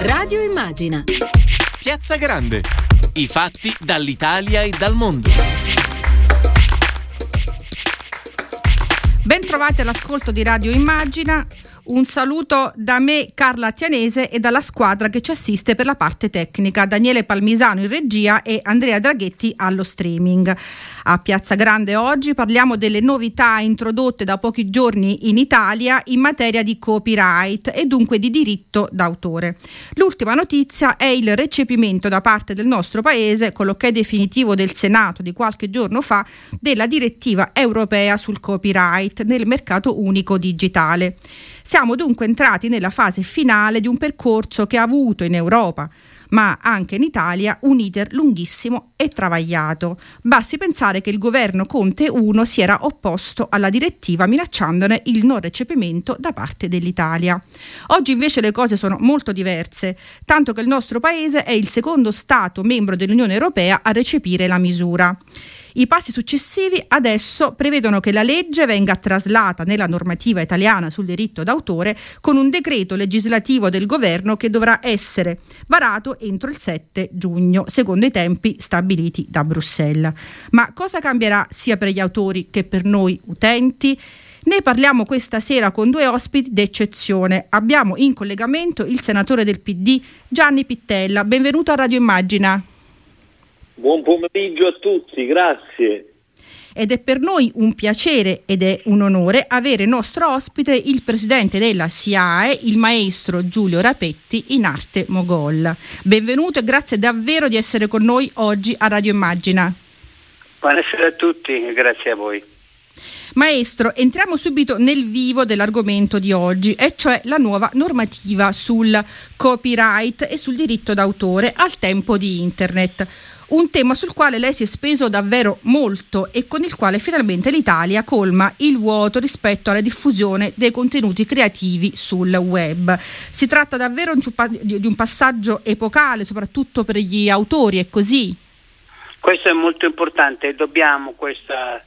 Radio Immagina. Piazza Grande. I fatti dall'Italia e dal mondo. Ben trovati all'ascolto di Radio Immagina. Un saluto da me, Carla Tianese, e dalla squadra che ci assiste per la parte tecnica, Daniele Palmisano in regia e Andrea Draghetti allo streaming. A Piazza Grande oggi parliamo delle novità introdotte da pochi giorni in Italia in materia di copyright e dunque di diritto d'autore. L'ultima notizia è il recepimento da parte del nostro Paese, con l'ok definitivo del Senato di qualche giorno fa, della direttiva europea sul copyright nel mercato unico digitale. Siamo dunque entrati nella fase finale di un percorso che ha avuto in Europa, ma anche in Italia, un iter lunghissimo e travagliato. Basti pensare che il governo Conte I si era opposto alla direttiva minacciandone il non recepimento da parte dell'Italia. Oggi invece le cose sono molto diverse, tanto che il nostro Paese è il secondo Stato membro dell'Unione Europea a recepire la misura. I passi successivi adesso prevedono che la legge venga traslata nella normativa italiana sul diritto d'autore con un decreto legislativo del governo che dovrà essere varato entro il 7 giugno, secondo i tempi stabiliti da Bruxelles. Ma cosa cambierà sia per gli autori che per noi utenti? Ne parliamo questa sera con due ospiti d'eccezione. Abbiamo in collegamento il senatore del PD Gianni Pittella. Benvenuto a Radio Immagina. Buon pomeriggio a tutti, grazie. Ed è per noi un piacere ed è un onore avere nostro ospite il presidente della SIAE, il maestro Giulio Rapetti in arte Mogol. Benvenuto e grazie davvero di essere con noi oggi a Radio Immagina. Buonasera a tutti e grazie a voi. Maestro, entriamo subito nel vivo dell'argomento di oggi, e cioè la nuova normativa sul copyright e sul diritto d'autore al tempo di Internet un tema sul quale lei si è speso davvero molto e con il quale finalmente l'Italia colma il vuoto rispetto alla diffusione dei contenuti creativi sul web. Si tratta davvero di un passaggio epocale, soprattutto per gli autori, è così? Questo è molto importante, dobbiamo questa,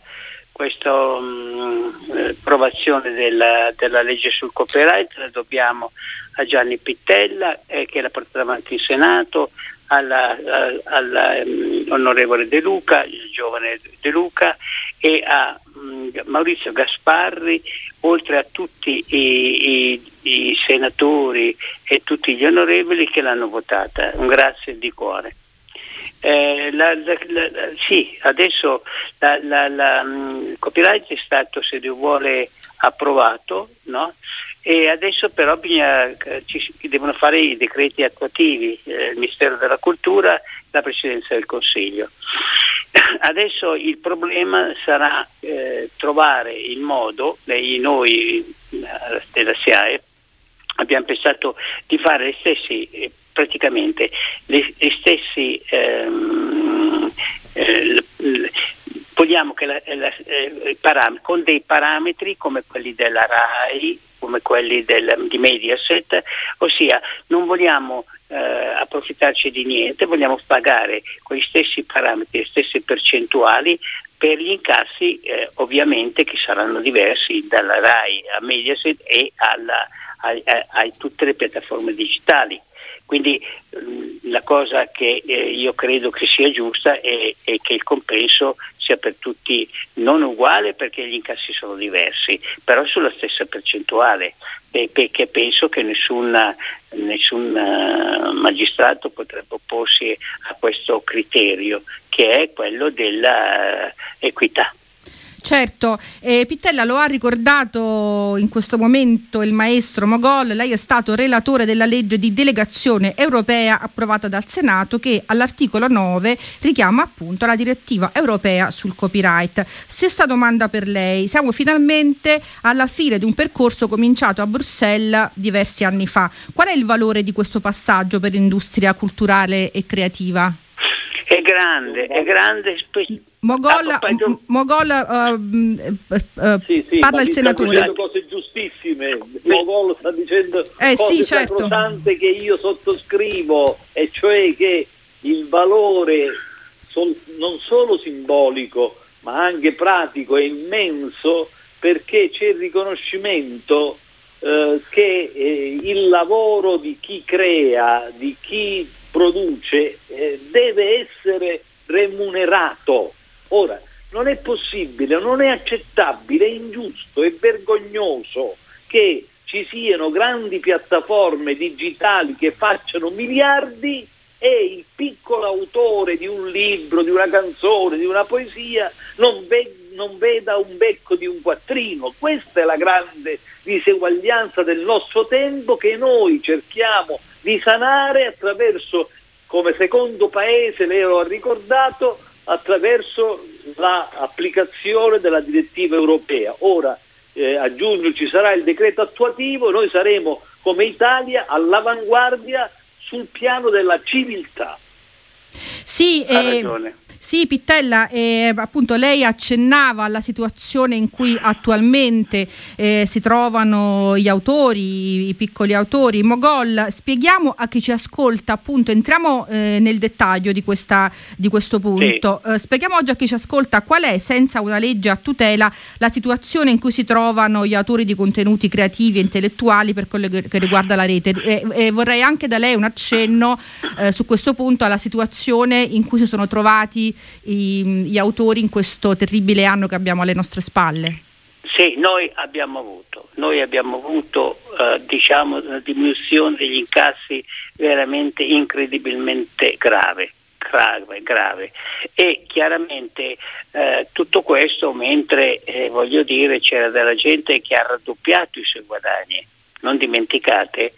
questa um, approvazione della, della, legge sul copyright, la dobbiamo a Gianni Pittella eh, che l'ha portata avanti in Senato, all'onorevole um, De Luca, il giovane De Luca, e a um, Maurizio Gasparri, oltre a tutti i, i, i, senatori e tutti gli onorevoli che l'hanno votata. Un grazie di cuore. Eh, la, la, la, sì, adesso il um, copyright è stato, se Dio vuole, approvato, no? E adesso però bisogna, eh, ci, devono fare i decreti attuativi, eh, il Ministero della Cultura, la Presidenza del Consiglio. Adesso il problema sarà eh, trovare il modo, lei, noi eh, della SIAE abbiamo pensato di fare stessi, eh, praticamente gli stessi ehm, eh, vogliamo che la, la, eh, param- con dei parametri come quelli della RAI come quelli del, di Mediaset, ossia non vogliamo eh, approfittarci di niente, vogliamo pagare con gli stessi parametri, le stesse percentuali per gli incassi eh, ovviamente che saranno diversi dalla RAI a Mediaset e alla, a, a, a tutte le piattaforme digitali. Quindi mh, la cosa che eh, io credo che sia giusta è, è, che il compenso sia per tutti non uguale perché gli incassi sono diversi, però sulla stessa percentuale, perché penso che nessuna, nessun uh, magistrato potrebbe opporsi a questo criterio che è quello dell'equità. Certo, eh, Pittella lo ha ricordato in questo momento il maestro Mogol, lei è stato relatore della legge di delegazione europea approvata dal Senato che all'articolo 9 richiama appunto la direttiva europea sul copyright. Stessa domanda per lei, siamo finalmente alla fine di un percorso cominciato a Bruxelles diversi anni fa. Qual è il valore di questo passaggio per l'industria culturale e creativa? È grande, è grande. Mogol, ah, Mogol uh, uh, sì, sì, parla il senatore. Sta cose giustissime. Mogol sta dicendo eh, cose sì, certo. che io sottoscrivo, e cioè che il valore sol- non solo simbolico, ma anche pratico è immenso perché c'è il riconoscimento eh, che eh, il lavoro di chi crea, di chi produce, eh, deve essere remunerato. Ora, non è possibile, non è accettabile, è ingiusto, è vergognoso che ci siano grandi piattaforme digitali che facciano miliardi e il piccolo autore di un libro, di una canzone, di una poesia non, ve- non veda un becco di un quattrino. Questa è la grande diseguaglianza del nostro tempo che noi cerchiamo di sanare attraverso, come secondo paese, lei lo ha ricordato, attraverso l'applicazione della direttiva europea. Ora eh, a giugno ci sarà il decreto attuativo e noi saremo come Italia all'avanguardia sul piano della civiltà. Sì, eh, sì, Pittella, eh, appunto lei accennava alla situazione in cui attualmente eh, si trovano gli autori, i piccoli autori. Mogol, spieghiamo a chi ci ascolta, appunto, entriamo eh, nel dettaglio di, questa, di questo punto. Sì. Eh, spieghiamo oggi a chi ci ascolta qual è, senza una legge a tutela, la situazione in cui si trovano gli autori di contenuti creativi e intellettuali per quello che, che riguarda la rete. E vorrei anche da lei un accenno eh, su questo punto alla situazione in cui si sono trovati i, gli autori in questo terribile anno che abbiamo alle nostre spalle? Sì, noi abbiamo avuto, noi abbiamo avuto eh, diciamo, una diminuzione degli incassi veramente incredibilmente grave. Grave, grave. E chiaramente eh, tutto questo mentre eh, voglio dire c'era della gente che ha raddoppiato i suoi guadagni non dimenticate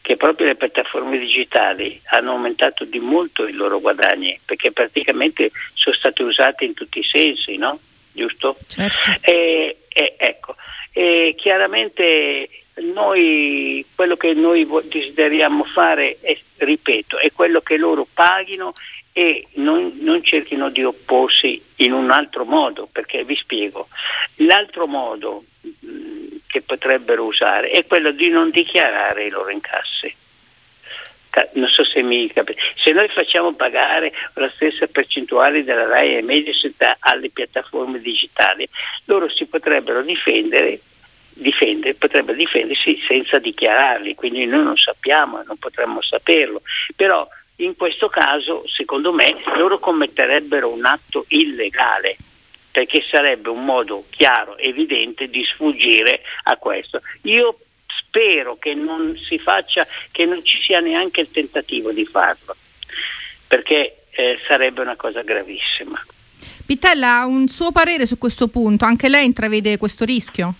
che proprio le piattaforme digitali hanno aumentato di molto i loro guadagni perché praticamente sono state usate in tutti i sensi, no? Giusto? Certo. E, e, ecco, e chiaramente noi quello che noi desideriamo fare è, ripeto, è quello che loro paghino e non, non, cerchino di opporsi in un altro modo, perché vi spiego, l'altro modo che potrebbero usare è quello di non dichiarare i loro incassi. Non so se mi capite. Se noi facciamo pagare la stessa percentuale della RAI e Mediaset alle piattaforme digitali, loro si potrebbero difendere difendere, potrebbe difendersi senza dichiararli, quindi noi non sappiamo, non potremmo saperlo, però in questo caso secondo me loro commetterebbero un atto illegale perché sarebbe un modo chiaro, evidente di sfuggire a questo. Io spero che non si faccia, che non ci sia neanche il tentativo di farlo, perché eh, sarebbe una cosa gravissima. Pittella, un suo parere su questo punto? Anche lei intravede questo rischio?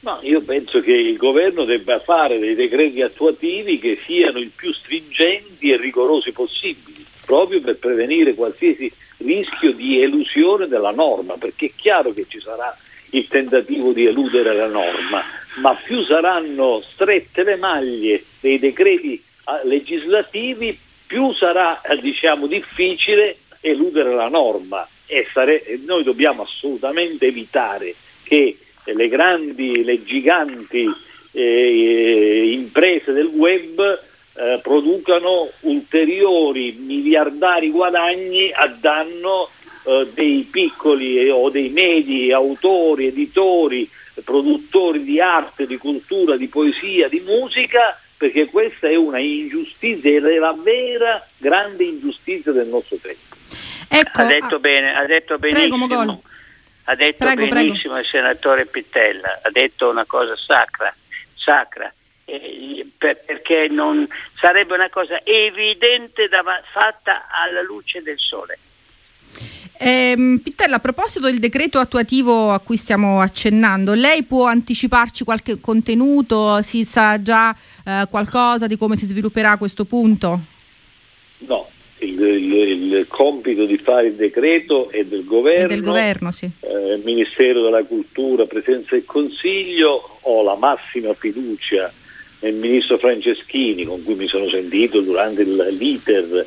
No, io penso che il governo debba fare dei decreti attuativi che siano il più stringenti e rigorosi possibili, proprio per prevenire qualsiasi rischio di elusione della norma, perché è chiaro che ci sarà il tentativo di eludere la norma, ma più saranno strette le maglie dei decreti ah, legislativi, più sarà eh, diciamo, difficile eludere la norma. E sare- noi dobbiamo assolutamente evitare che le grandi, le giganti eh, imprese del web eh, producano ulteriori miliardari guadagni a danno eh, dei piccoli o dei medi autori, editori, produttori di arte, di cultura, di poesia, di musica, perché questa è una ingiustizia, è la vera grande ingiustizia del nostro tempo. Ecco, ha detto bene, ha detto benissimo. Prego, ha detto prego, benissimo prego. il senatore Pittella, ha detto una cosa sacra, sacra eh, perché non, sarebbe una cosa evidente da, fatta alla luce del sole. Eh, Pittella, a proposito del decreto attuativo a cui stiamo accennando, lei può anticiparci qualche contenuto? Si sa già eh, qualcosa di come si svilupperà questo punto? No, il, il, il, compito di fare il decreto è del governo, del governo sì. eh, Ministero della Cultura, Presenza del Consiglio, ho la massima fiducia nel ministro Franceschini con cui mi sono sentito durante l'iter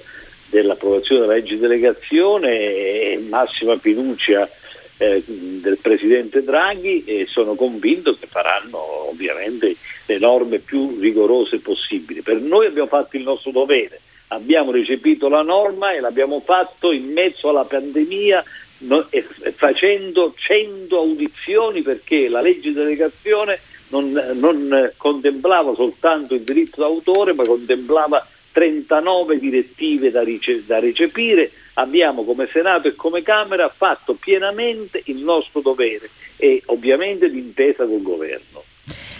dell'approvazione della legge delegazione e massima fiducia eh, del Presidente Draghi e sono convinto che faranno ovviamente le norme più rigorose possibili. Per noi abbiamo fatto il nostro dovere, abbiamo recepito la norma e l'abbiamo fatto in mezzo alla pandemia no, e, e facendo 100 audizioni perché la legge delegazione non, non contemplava soltanto il diritto d'autore, ma contemplava 39 direttive da, rice- da recepire. Abbiamo come Senato e come Camera fatto pienamente il nostro dovere e ovviamente l'intesa col governo.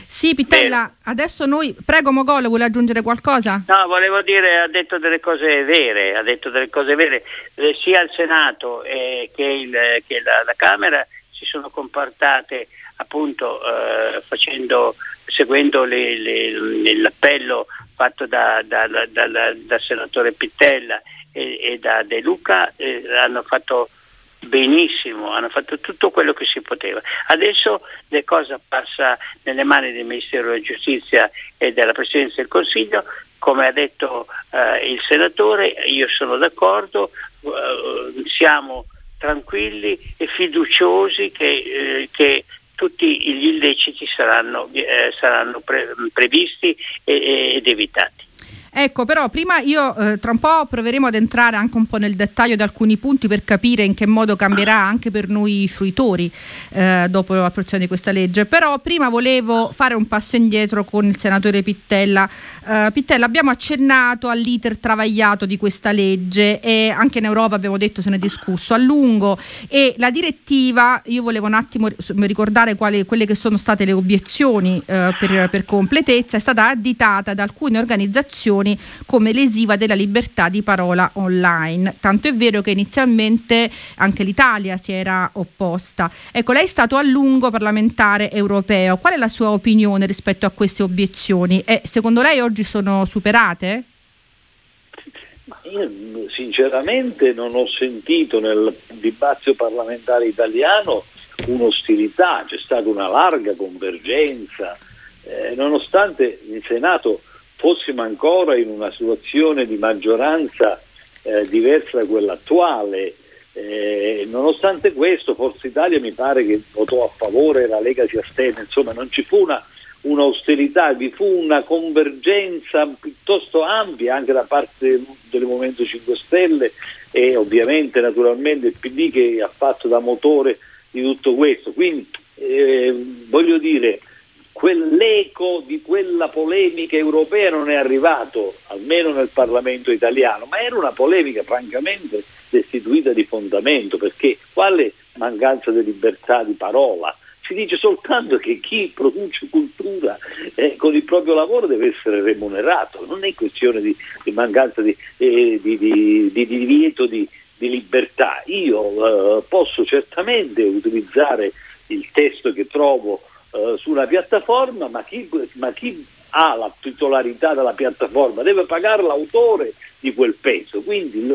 Sì, Pitella, Beh. adesso noi, prego Mogolo, vuole aggiungere qualcosa? No, volevo dire, ha detto delle cose vere, ha detto delle cose vere, eh, sia il Senato eh, che, il, che la, la, Camera si sono comportate appunto eh, facendo, seguendo le, le, l'appello fatto da, da, da, dal senatore Pittella e, e da De Luca, eh, hanno fatto benissimo, hanno fatto tutto quello che si poteva. Adesso le cose passa nelle mani del Ministero della Giustizia e della Presidenza del Consiglio, come ha detto eh, il senatore, io sono d'accordo, eh, siamo tranquilli e fiduciosi che, eh, che gli illeciti saranno, eh, saranno pre- previsti ed evitati. Ecco, però prima io eh, tra un po' proveremo ad entrare anche un po' nel dettaglio di alcuni punti per capire in che modo cambierà anche per noi fruitori eh, dopo l'approvazione di questa legge. Però prima volevo fare un passo indietro con il senatore Pittella. Eh, Pittella, abbiamo accennato all'iter travagliato di questa legge e anche in Europa abbiamo detto se ne è discusso a lungo e la direttiva, io volevo un attimo ricordare quali, quelle che sono state le obiezioni eh, per, per completezza, è stata additata da alcune organizzazioni considerazioni come lesiva della libertà di parola online. Tanto è vero che inizialmente anche l'Italia si era opposta. Ecco, lei è stato a lungo parlamentare europeo. Qual è la sua opinione rispetto a queste obiezioni? E secondo lei oggi sono superate? io sinceramente non ho sentito nel dibattito parlamentare italiano un'ostilità, c'è stata una larga convergenza, eh, nonostante il Senato fossimo ancora in una situazione di maggioranza eh, diversa da quella attuale. Eh, nonostante questo, Forza Italia mi pare che votò a favore, la Lega si astenne, insomma non ci fu una, un'austerità, vi fu una convergenza piuttosto ampia anche da parte del Movimento 5 Stelle e ovviamente naturalmente il PD che ha fatto da motore di tutto questo. Quindi eh, voglio dire, quell'eco di quella polemica europea non è arrivato, almeno nel Parlamento italiano, ma era una polemica francamente destituita di fondamento, perché quale mancanza di libertà di parola? Si dice soltanto che chi produce cultura eh, con il proprio lavoro deve essere remunerato, non è questione di, di mancanza di, eh, di, di divieto di, libertà. Io eh, posso certamente utilizzare il testo che trovo eh, su una piattaforma, ma chi, ma chi ha la titolarità della piattaforma deve pagare l'autore di quel peso, quindi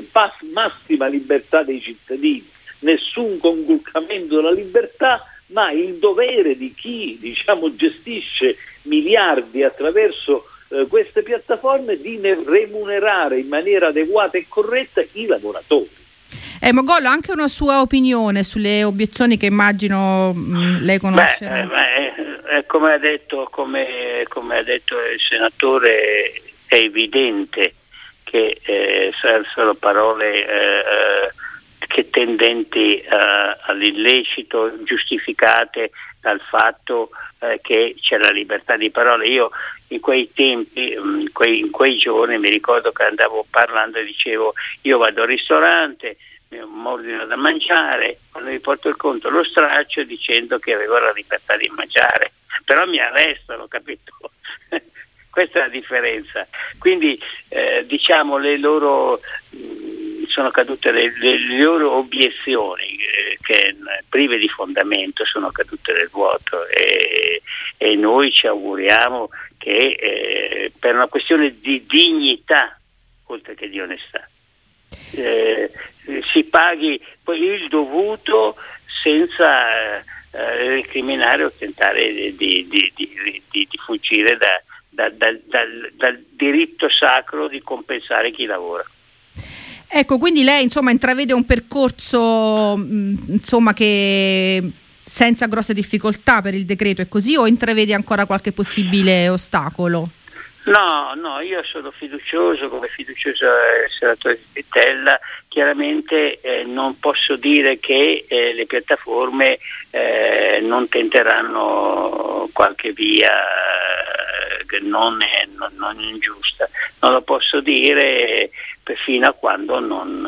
massima libertà dei cittadini, nessun conculcamento della libertà, ma il dovere di chi diciamo, gestisce miliardi attraverso eh, queste piattaforme di remunerare in maniera adeguata e corretta i lavoratori. Eh, Mogollo, anche una sua opinione sulle obiezioni che immagino mh, mm, lei conoscerà. Beh, beh, eh, come, ha detto, come, come, ha detto, il senatore, è evidente che eh, sono parole eh, eh, che tendenti eh, all'illecito, giustificate dal fatto che c'è la libertà di parola. Io in quei tempi, mm, in quei, in quei giorni, mi ricordo che andavo parlando e dicevo io vado al ristorante, mi ordino da mangiare, quando mi porto il conto lo straccio dicendo che avevo la libertà di mangiare, però mi arrestano, capito? Questa è la differenza. Quindi eh, diciamo le loro mh, mm, sono cadute le, le, le loro obiezioni eh, che prive di fondamento sono cadute nel vuoto e, e noi ci auguriamo che eh, per una questione di dignità oltre che di onestà eh, si paghi il dovuto senza eh, recriminare o tentare di, di, di, di fuggire da, da, da, dal, dal diritto sacro di compensare chi lavora. Ecco, quindi lei insomma intravede un percorso mm, insomma, che senza grosse difficoltà per il decreto è così o intravede ancora qualche possibile ostacolo? No, no, io sono fiducioso, come fiducioso il senatore Pittella, chiaramente eh, non posso dire che eh, le piattaforme eh, non tenteranno qualche via che non è non, non ingiusta. Non lo posso dire fino a quando non,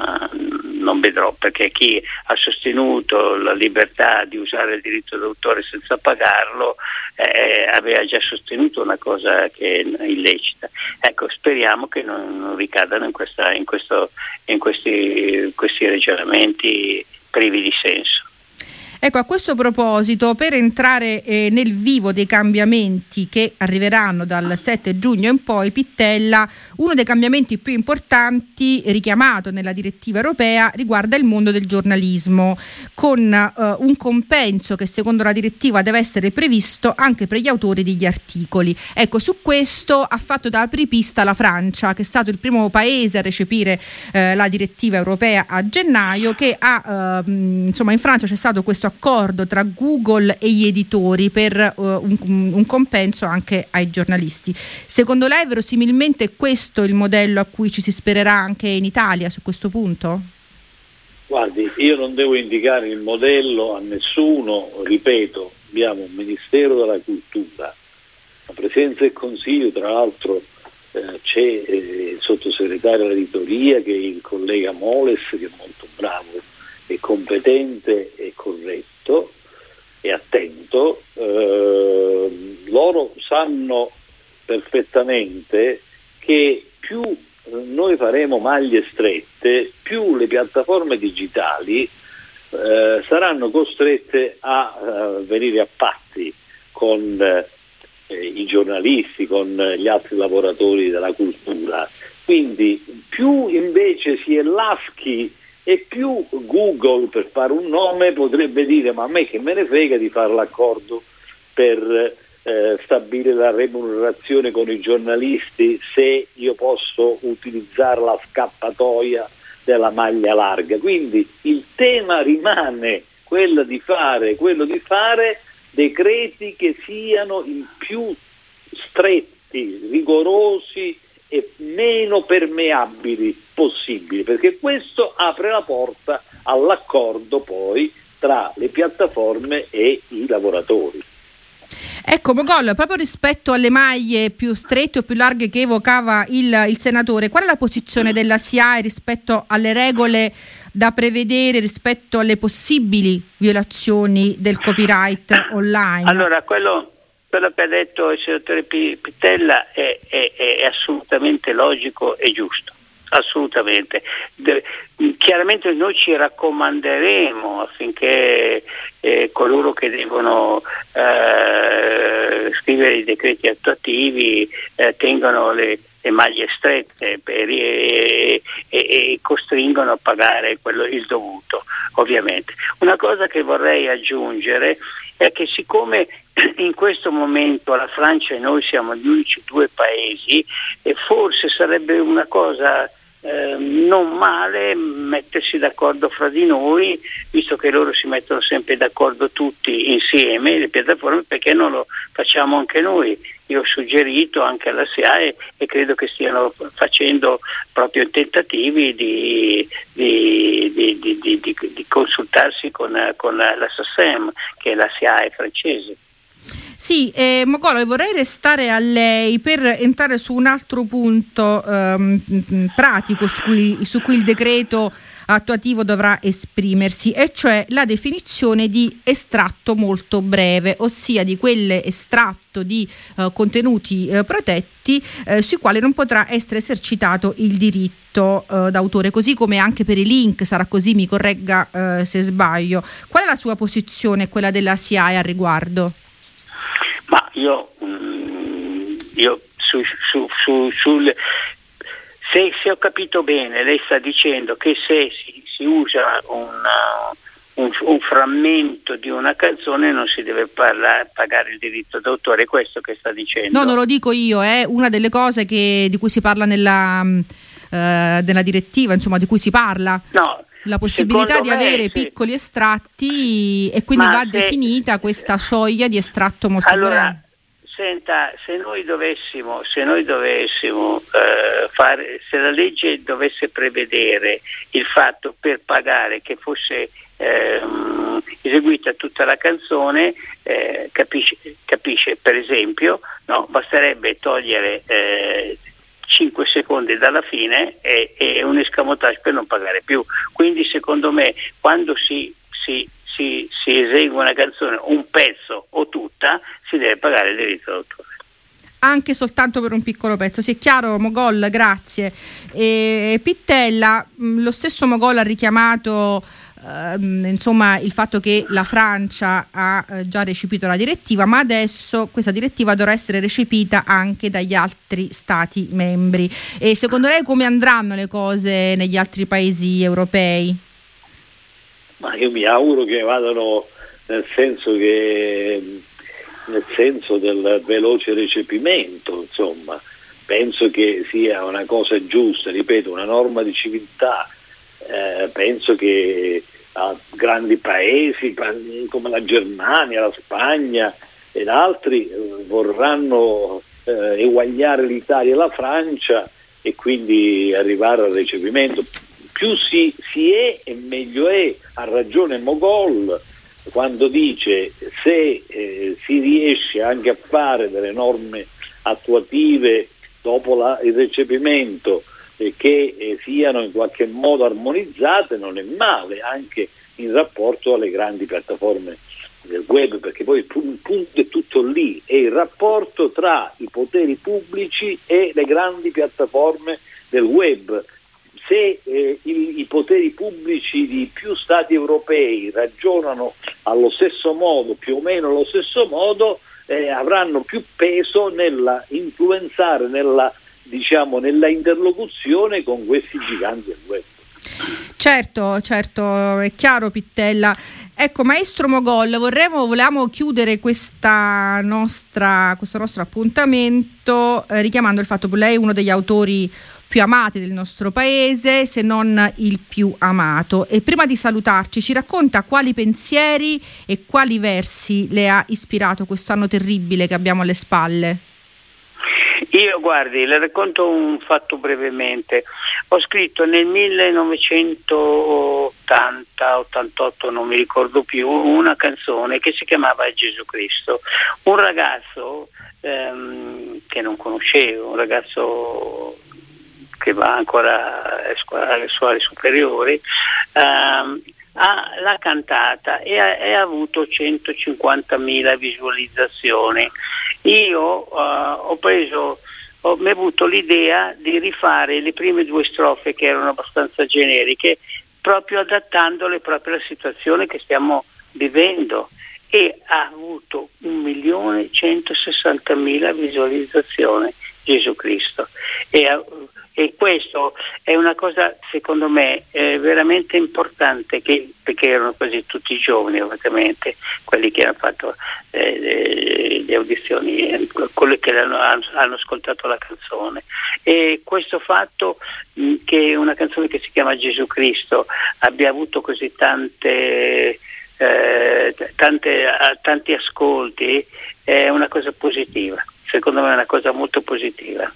non, vedrò, perché chi ha sostenuto la libertà di usare il diritto d'autore senza pagarlo eh, aveva già sostenuto una cosa che è illecita. Ecco, speriamo che non, non ricadano in, questa, in, questo, in questi, questi ragionamenti privi di senso. Ecco, a questo proposito, per entrare eh, nel vivo dei cambiamenti che arriveranno dal 7 giugno in poi, Pittella, uno dei cambiamenti più importanti richiamato nella direttiva europea riguarda il mondo del giornalismo, con eh, un compenso che secondo la direttiva deve essere previsto anche per gli autori degli articoli. Ecco, su questo ha fatto da apripista la Francia, che è stato il primo paese a recepire eh, la direttiva europea a gennaio, che ha, eh, insomma, in Francia c'è stato questo accordo tra Google e gli editori per uh, un, un, compenso anche ai giornalisti. Secondo lei verosimilmente è questo il modello a cui ci si spererà anche in Italia su questo punto? Guardi, io non devo indicare il modello a nessuno, ripeto, abbiamo un Ministero della Cultura, la Presidenza del Consiglio, tra l'altro eh, c'è eh, il sottosegretario all'editoria che è il collega Moles che è molto bravo e competente e corretto e attento, eh, loro sanno perfettamente che più noi faremo maglie strette, più le piattaforme digitali eh, saranno costrette a uh, venire a patti con eh, i giornalisti, con gli altri lavoratori della cultura. Quindi più invece si è laschi e più Google, per fare un nome, potrebbe dire ma a me che me ne frega di fare l'accordo per eh, stabilire la remunerazione con i giornalisti se io posso utilizzare la scappatoia della maglia larga. Quindi il tema rimane quello di fare, quello di fare decreti che siano i più stretti, rigorosi e meno permeabili possibili, perché questo apre la porta all'accordo poi tra le piattaforme e i lavoratori. Ecco, Mogol, proprio rispetto alle maglie più strette o più larghe che evocava il, il senatore, qual è la posizione della SIAE rispetto alle regole da prevedere rispetto alle possibili violazioni del copyright online? Allora, quello, quello che ha detto il senatore Pittella è, è, è assolutamente logico e giusto assolutamente. De- chiaramente noi ci raccomanderemo affinché eh, coloro che devono eh, scrivere i decreti attuativi eh, tengano le, le, maglie strette per, e, e, e, costringono a pagare quello, il dovuto, ovviamente. Una cosa che vorrei aggiungere è che siccome in questo momento la Francia e noi siamo gli unici due paesi e forse sarebbe una cosa eh, non male mettersi d'accordo fra di noi, visto che loro si mettono sempre d'accordo tutti insieme, le piattaforme, perché non lo facciamo anche noi? Io ho suggerito anche alla SIAE e credo che stiano facendo proprio tentativi di, di, di, di consultarsi con, con la SASEM, che è la SIAE francese. Sì, eh, Mogolo, vorrei restare a lei per entrare su un altro punto ehm, pratico su cui, su cui il decreto attuativo dovrà esprimersi, e cioè la definizione di estratto molto breve, ossia di quell'estratto di eh, contenuti eh, protetti eh, sui quali non potrà essere esercitato il diritto eh, d'autore, così come anche per i link, sarà così, mi corregga eh, se sbaglio. Qual è la sua posizione, quella della SIAE al riguardo? Ma io, mm, io su, su, su, sul, se, se, ho capito bene, lei sta dicendo che se si, si usa una, un, un, frammento di una canzone non si deve parla, pagare il diritto d'autore, è questo che sta dicendo? No, non lo dico io, è una delle cose che, di cui si parla nella, uh, nella direttiva, insomma, di cui si parla. No, la possibilità di me, avere sì. piccoli estratti e quindi Ma va se, definita questa soglia di estratto molto allora, breve. Senta, se noi dovessimo, se, noi dovessimo eh, fare, se la legge dovesse prevedere il fatto per pagare che fosse ehm, eseguita tutta la canzone, eh, capisce, capisce, per esempio, no, basterebbe togliere eh, 5 secondi dalla fine e, e, un escamotage per non pagare più. Quindi secondo me quando si, si, si, si esegue una canzone, un pezzo o tutta, si deve pagare il diritto d'autore anche soltanto per un piccolo pezzo. Sì, è chiaro, Mogol, grazie. E Pittella, lo stesso Mogol ha richiamato ehm, insomma, il fatto che la Francia ha eh, già recepito la direttiva, ma adesso questa direttiva dovrà essere recepita anche dagli altri Stati membri. E secondo lei come andranno le cose negli altri paesi europei? Ma io mi auguro che vadano nel senso che nel senso del veloce recepimento, insomma, penso che sia una cosa giusta, ripeto, una norma di civiltà, eh, penso che a grandi paesi come la Germania, la Spagna ed altri eh, vorranno eh, eguagliare l'Italia e la Francia e quindi arrivare al recepimento. Più si, si è e meglio è, ha ragione Mogol, quando dice se eh, si riesce anche a fare delle norme attuative dopo la, il recepimento che eh, siano in qualche modo armonizzate non è male anche in rapporto alle grandi piattaforme del web perché poi il punto è tutto lì è il rapporto tra i poteri pubblici e le grandi piattaforme del web. Se eh, i, i, poteri pubblici di più stati europei ragionano allo stesso modo, più o meno allo stesso modo, eh, avranno più peso nella influenzare, nella, diciamo, nella interlocuzione con questi giganti del web. Certo, certo, è chiaro Pittella. Ecco, maestro Mogol, vorremmo, volevamo chiudere nostra, questo nostro appuntamento eh, richiamando il fatto che lei è uno degli autori più amati del nostro paese, se non il più amato. E prima di salutarci, ci racconta quali pensieri e quali versi le ha ispirato questo anno terribile che abbiamo alle spalle? Io guardi, le racconto un fatto brevemente. Ho scritto nel 1980-88, non mi ricordo più, una canzone che si chiamava Gesù Cristo. Un ragazzo ehm, che non conoscevo, un ragazzo che va ancora alle scuole superiori, ehm, ha, l'ha cantata e ha, e ha avuto 150.000 visualizzazioni. Io uh, ho preso ho, mi avuto l'idea di rifare le prime due strofe che erano abbastanza generiche, proprio adattandole proprio alla situazione che stiamo vivendo e ha avuto 1.160.000 visualizzazioni Gesù Cristo e e questo è una cosa secondo me eh, veramente importante che, perché erano quasi tutti giovani ovviamente quelli che hanno fatto eh, le audizioni quelli che hanno, hanno, ascoltato la canzone. E questo fatto mh, che una canzone che si chiama Gesù Cristo abbia avuto così tante eh, tante, tanti ascolti è una cosa positiva secondo me è una cosa molto positiva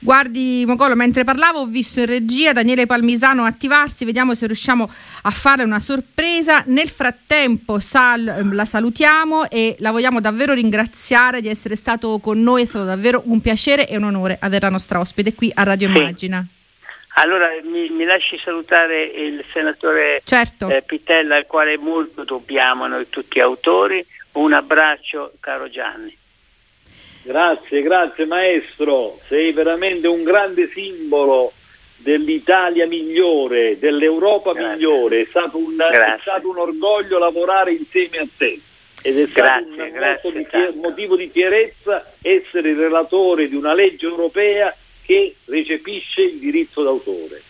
Guardi Mogolo, mentre parlavo ho visto in regia Daniele Palmisano attivarsi, vediamo se riusciamo a fare una sorpresa. Nel frattempo sal- la salutiamo e la vogliamo davvero ringraziare di essere stato con noi, è stato davvero un piacere e un onore avere la nostra ospite qui a Radio Immagina. Allora mi, mi, lasci salutare il senatore certo. eh, Pitella al quale molto dobbiamo noi tutti autori. Un abbraccio caro Gianni. Grazie, grazie maestro, sei veramente un grande simbolo dell'Italia migliore, dell'Europa grazie. migliore, è stato, un, è stato, un, orgoglio lavorare insieme a te ed è stato grazie, un di, motivo di fierezza essere il relatore di una legge europea che recepisce il diritto d'autore.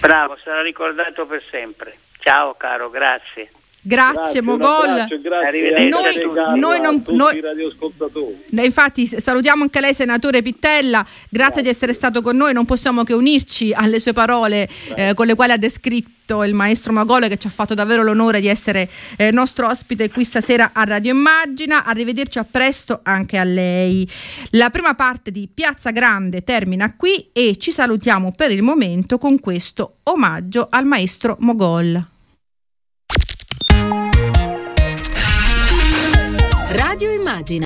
Bravo, sarà ricordato per sempre. Ciao caro, grazie. Grazie, grazie Mogol. Grazie. Noi, noi non, noi, infatti salutiamo anche lei senatore Pittella, grazie, grazie, di essere stato con noi, non possiamo che unirci alle sue parole eh, con le quali ha descritto il maestro Mogol che ci ha fatto davvero l'onore di essere eh, nostro ospite qui stasera a Radio Immagina, arrivederci a presto anche a lei. La prima parte di Piazza Grande termina qui e ci salutiamo per il momento con questo omaggio al maestro Mogol. Radio Immagina.